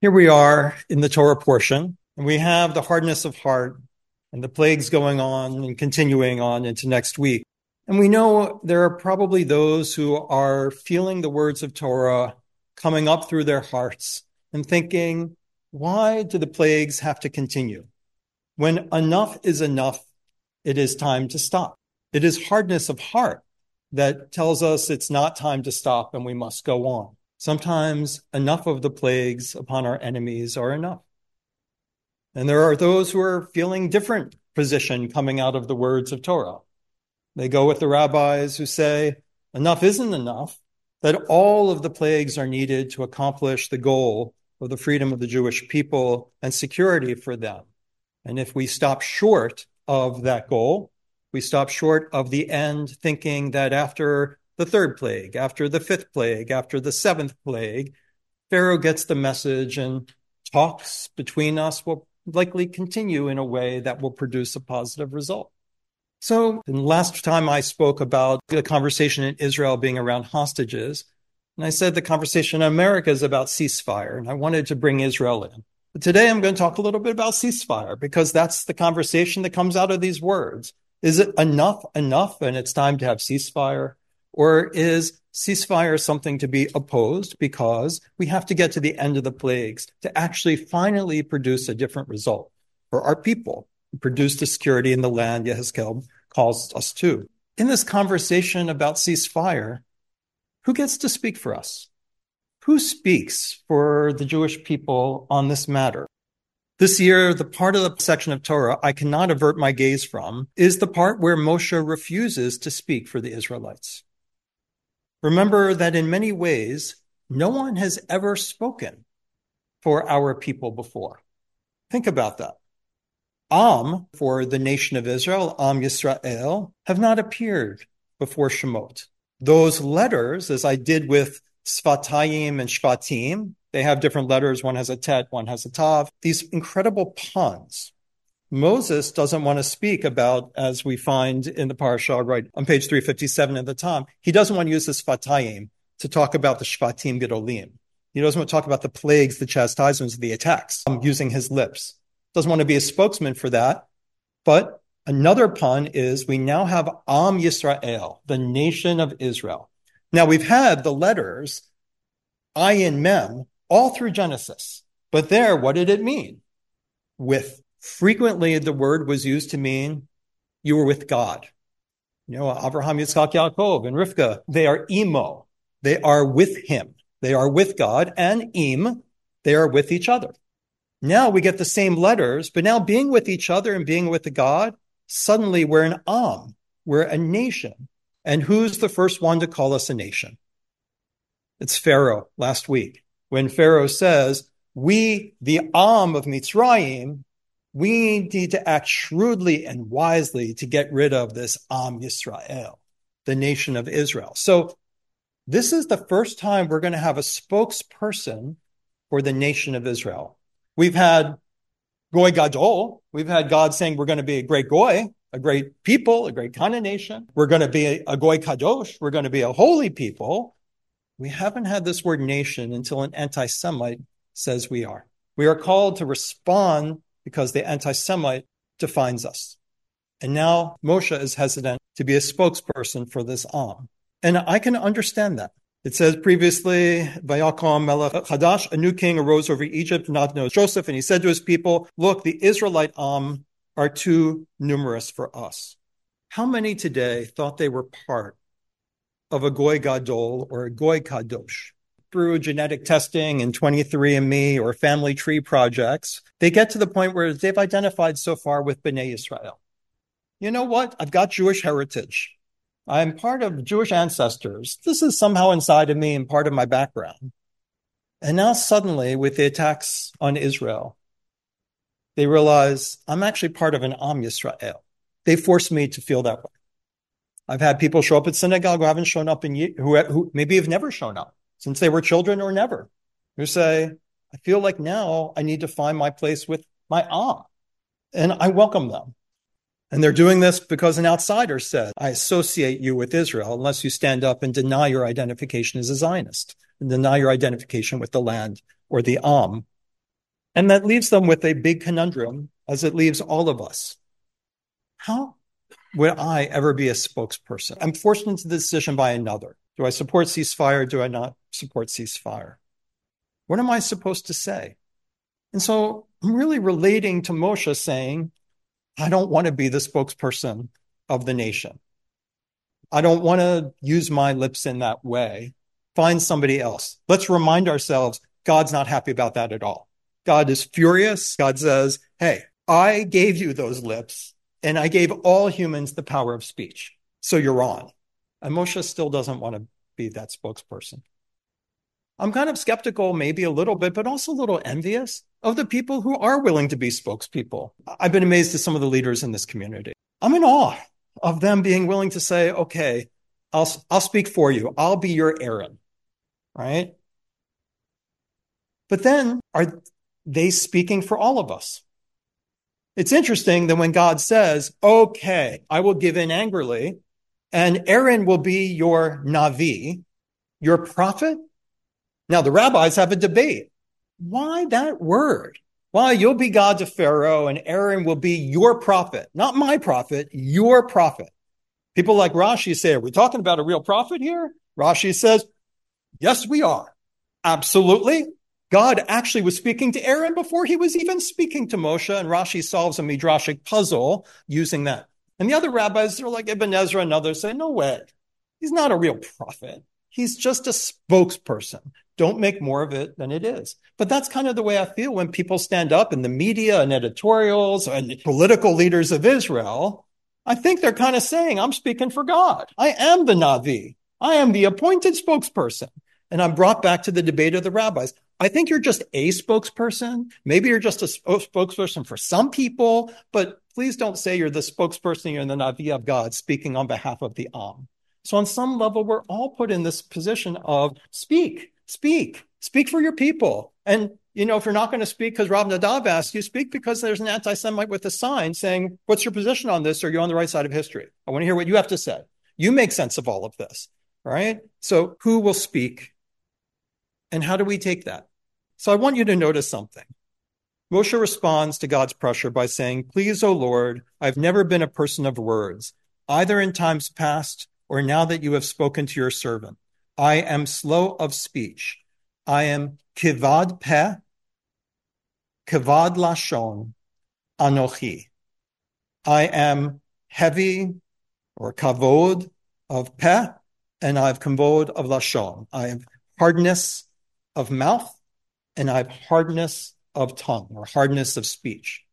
Here we are in the Torah portion, and we have the hardness of heart and the plagues going on and continuing on into next week. And we know there are probably those who are feeling the words of Torah coming up through their hearts and thinking, why do the plagues have to continue? When enough is enough, it is time to stop. It is hardness of heart that tells us it's not time to stop and we must go on. Sometimes enough of the plagues upon our enemies are enough. And there are those who are feeling different position coming out of the words of Torah. They go with the rabbis who say enough isn't enough, that all of the plagues are needed to accomplish the goal of the freedom of the Jewish people and security for them. And if we stop short of that goal, we stop short of the end thinking that after the third plague, after the fifth plague, after the seventh plague, Pharaoh gets the message and talks between us will likely continue in a way that will produce a positive result. So, last time I spoke about the conversation in Israel being around hostages, and I said the conversation in America is about ceasefire, and I wanted to bring Israel in. But today I'm going to talk a little bit about ceasefire because that's the conversation that comes out of these words. Is it enough, enough, and it's time to have ceasefire? Or is ceasefire something to be opposed because we have to get to the end of the plagues to actually finally produce a different result for our people, produce the security in the land Yehezkel calls us to? In this conversation about ceasefire, who gets to speak for us? Who speaks for the Jewish people on this matter? This year, the part of the section of Torah I cannot avert my gaze from is the part where Moshe refuses to speak for the Israelites. Remember that in many ways, no one has ever spoken for our people before. Think about that. Am, for the nation of Israel, Am Yisrael, have not appeared before Shemot. Those letters, as I did with S'fatayim and Sh'fatim, they have different letters. One has a tet, one has a tav. These incredible puns. Moses doesn't want to speak about, as we find in the parasha right on page 357 at the top, he doesn't want to use the S'fatayim to talk about the Sh'fatim Gedolim. He doesn't want to talk about the plagues, the chastisements, the attacks um, using his lips. Doesn't want to be a spokesman for that. But another pun is we now have Am Yisrael, the nation of Israel. Now we've had the letters Ayin Mem all through Genesis. But there, what did it mean? With frequently the word was used to mean you were with God. You know, Abraham, Yitzchak, Yaakov, and Rivka, they are imo. They are with him. They are with God and im, they are with each other. Now we get the same letters, but now being with each other and being with the God, suddenly we're an am. We're a nation. And who's the first one to call us a nation? It's Pharaoh last week when Pharaoh says, we, the Am of Mitzrayim, we need to act shrewdly and wisely to get rid of this Am Yisrael, the nation of Israel. So this is the first time we're going to have a spokesperson for the nation of Israel. We've had Goy Gadol. We've had God saying we're going to be a great Goy, a great people, a great kind of nation. We're going to be a, a Goy Kadosh. We're going to be a holy people. We haven't had this word nation until an anti Semite says we are. We are called to respond because the anti Semite defines us. And now Moshe is hesitant to be a spokesperson for this Am. And I can understand that. It says previously, Vayakom Melech a new king arose over Egypt, not Joseph, and he said to his people, Look, the Israelite Am are too numerous for us. How many today thought they were part of a Goy Gadol or a Goy Kadosh. Through genetic testing and 23andMe or family tree projects, they get to the point where they've identified so far with Bnei Israel. You know what? I've got Jewish heritage. I'm part of Jewish ancestors. This is somehow inside of me and part of my background. And now suddenly, with the attacks on Israel, they realize I'm actually part of an Am Yisrael. They force me to feel that way. I've had people show up at synagogue who haven't shown up in who, who maybe have never shown up since they were children or never. Who say, I feel like now I need to find my place with my Am, and I welcome them. And they're doing this because an outsider said, I associate you with Israel unless you stand up and deny your identification as a Zionist and deny your identification with the land or the Am And that leaves them with a big conundrum, as it leaves all of us. How would I ever be a spokesperson? I'm forced into the decision by another. Do I support ceasefire? Do I not support ceasefire? What am I supposed to say? And so I'm really relating to Moshe saying, I don't want to be the spokesperson of the nation. I don't want to use my lips in that way. Find somebody else. Let's remind ourselves God's not happy about that at all. God is furious. God says, Hey, I gave you those lips and I gave all humans the power of speech. So you're on. And Moshe still doesn't want to be that spokesperson. I'm kind of skeptical, maybe a little bit, but also a little envious of the people who are willing to be spokespeople. I've been amazed at some of the leaders in this community. I'm in awe of them being willing to say, okay, I'll, I'll speak for you. I'll be your Aaron, right? But then are they speaking for all of us? It's interesting that when God says, okay, I will give in angrily and Aaron will be your Navi, your prophet. Now the rabbis have a debate. Why that word? Why you'll be God to Pharaoh and Aaron will be your prophet, not my prophet, your prophet. People like Rashi say, are we talking about a real prophet here? Rashi says, yes, we are. Absolutely. God actually was speaking to Aaron before he was even speaking to Moshe, and Rashi solves a midrashic puzzle using that. And the other rabbis are like Ibn Ezra and others say, no way. He's not a real prophet. He's just a spokesperson. Don't make more of it than it is. But that's kind of the way I feel when people stand up in the media and editorials and political leaders of Israel. I think they're kind of saying, I'm speaking for God. I am the Navi. I am the appointed spokesperson. And I'm brought back to the debate of the rabbis. I think you're just a spokesperson. Maybe you're just a spokesperson for some people, but please don't say you're the spokesperson, you're the Navi of God speaking on behalf of the Am. So on some level, we're all put in this position of speak, speak, speak for your people. And, you know, if you're not going to speak because Rav Nadav asked you, speak because there's an anti-Semite with a sign saying, what's your position on this? Are you on the right side of history? I want to hear what you have to say. You make sense of all of this, right? So who will speak? And how do we take that? So I want you to notice something. Moshe responds to God's pressure by saying, Please, O Lord, I've never been a person of words, either in times past or now that you have spoken to your servant. I am slow of speech. I am kivad peh, kivad lashon, anochi. I am heavy or kavod of peh, and I have kavod of lashon. I have hardness of mouth and I have hardness of tongue or hardness of speech.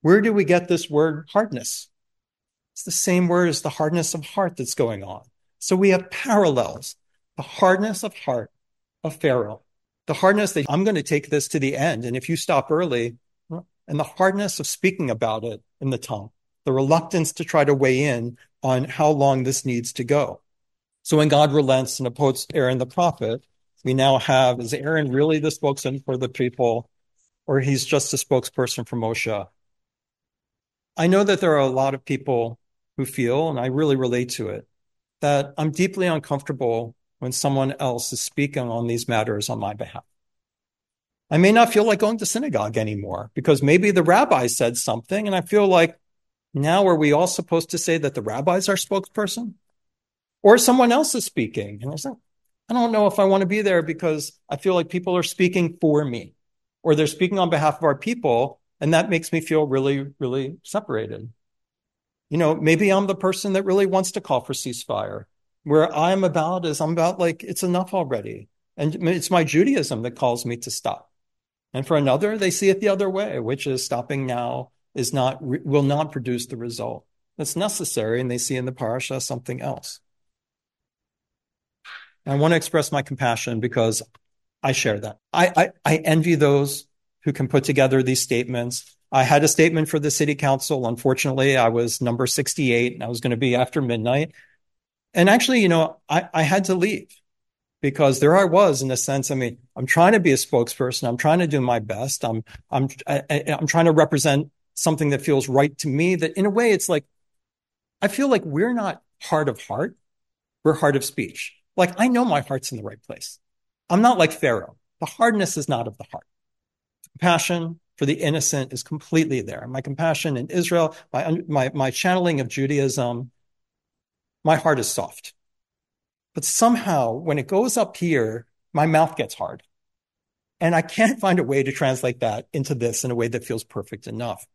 Where do we get this word hardness? It's the same word as the hardness of heart that's going on. So we have parallels. The hardness of heart of Pharaoh, the hardness that I'm going to take this to the end. And if you stop early, and the hardness of speaking about it in the tongue, the reluctance to try to weigh in on how long this needs to go. So when God relents and appoints Aaron the prophet, we now have is Aaron really the spokesman for the people, or he's just a spokesperson for Moshe? I know that there are a lot of people who feel, and I really relate to it, that I'm deeply uncomfortable when someone else is speaking on these matters on my behalf. I may not feel like going to synagogue anymore because maybe the rabbi said something, and I feel like now are we all supposed to say that the rabbi's our spokesperson? Or someone else is speaking. And I like, I don't know if I want to be there because I feel like people are speaking for me or they're speaking on behalf of our people. And that makes me feel really, really separated. You know, maybe I'm the person that really wants to call for ceasefire. Where I'm about is I'm about like, it's enough already. And it's my Judaism that calls me to stop. And for another, they see it the other way, which is stopping now is not, will not produce the result that's necessary. And they see in the parasha something else. I want to express my compassion because I share that. I, I, I envy those who can put together these statements. I had a statement for the city council. Unfortunately, I was number 68 and I was going to be after midnight. And actually, you know, I, I had to leave because there I was in a sense. I mean, I'm trying to be a spokesperson. I'm trying to do my best. I'm, I'm, I, I'm trying to represent something that feels right to me that in a way, it's like, I feel like we're not heart of heart. We're heart of speech. Like I know my heart's in the right place. I'm not like Pharaoh. The hardness is not of the heart. Compassion, for the innocent is completely there. My compassion in Israel, my, my, my channeling of Judaism, my heart is soft. But somehow, when it goes up here, my mouth gets hard. And I can't find a way to translate that into this in a way that feels perfect enough.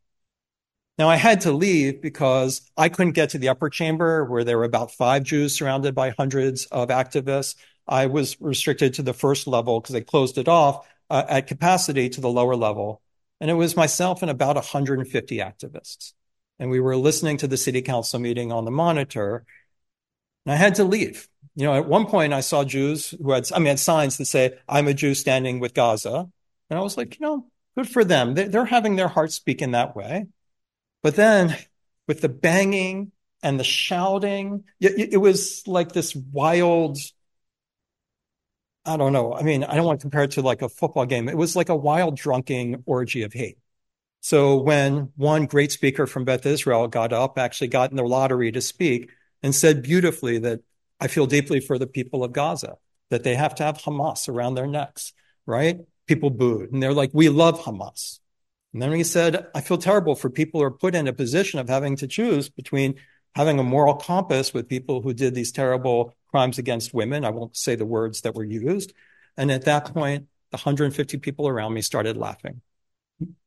Now, I had to leave because I couldn't get to the upper chamber where there were about five Jews surrounded by hundreds of activists. I was restricted to the first level because they closed it off uh, at capacity to the lower level. And it was myself and about 150 activists. And we were listening to the city council meeting on the monitor. And I had to leave. You know, at one point I saw Jews who had, I mean, had signs that say, I'm a Jew standing with Gaza. And I was like, you know, good for them. They're having their hearts speak in that way. But then with the banging and the shouting, it, was like this wild, I don't know. I mean, I don't want to compare it to like a football game. It was like a wild drunken orgy of hate. So when one great speaker from Beth Israel got up, actually got in the lottery to speak and said beautifully that I feel deeply for the people of Gaza, that they have to have Hamas around their necks, right? People booed and they're like, we love Hamas. And then he said, I feel terrible for people who are put in a position of having to choose between having a moral compass with people who did these terrible crimes against women. I won't say the words that were used. And at that point, the 150 people around me started laughing.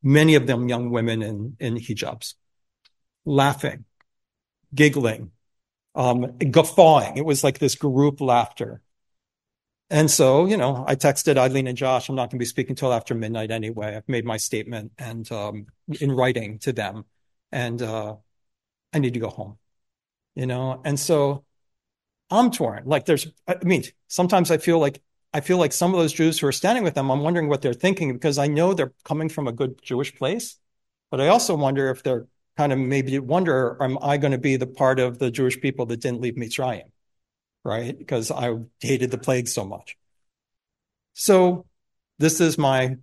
Many of them young women in, in hijabs, laughing, giggling, um, guffawing. It was like this group laughter. And so, you know, I texted Eileen and Josh, I'm not going to be speaking till after midnight anyway. I've made my statement and um, in writing to them, and uh, I need to go home, you know. And so I'm torn. Like, there's, I mean, sometimes I feel like I feel like some of those Jews who are standing with them, I'm wondering what they're thinking because I know they're coming from a good Jewish place, but I also wonder if they're kind of maybe wonder, am I going to be the part of the Jewish people that didn't leave Mitzrayim? right? Because I hated the plague so much. So this is my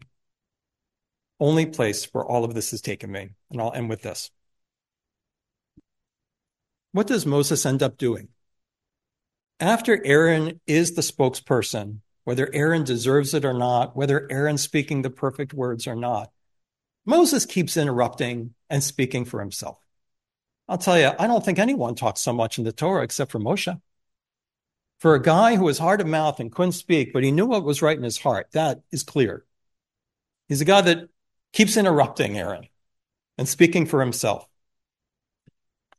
only place where all of this has taken me. And I'll end with this. What does Moses end up doing? After Aaron is the spokesperson, whether Aaron deserves it or not, whether Aaron's speaking the perfect words or not, Moses keeps interrupting and speaking for himself. I'll tell you, I don't think anyone talks so much in the Torah except for Moshe. For a guy who was hard of mouth and couldn't speak, but he knew what was right in his heart, that is clear. He's a guy that keeps interrupting Aaron and speaking for himself.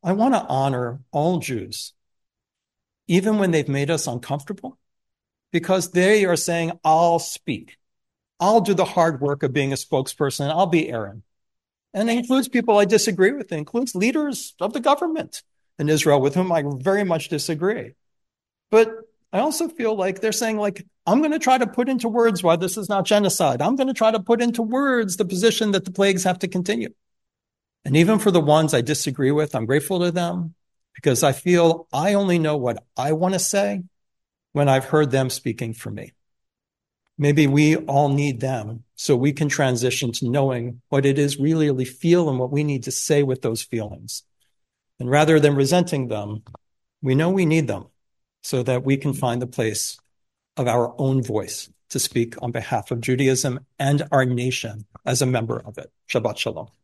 I want to honor all Jews, even when they've made us uncomfortable, because they are saying, I'll speak. I'll do the hard work of being a spokesperson. I'll be Aaron. And it includes people I disagree with. It includes leaders of the government in Israel with whom I very much disagree. But I also feel like they're saying, like, I'm going to try to put into words why this is not genocide. I'm going to try to put into words the position that the plagues have to continue. And even for the ones I disagree with, I'm grateful to them because I feel I only know what I want to say when I've heard them speaking for me. Maybe we all need them so we can transition to knowing what it is we really feel and what we need to say with those feelings. And rather than resenting them, we know we need them so that we can find the place of our own voice to speak on behalf of Judaism and our nation as a member of it. Shabbat Shalom.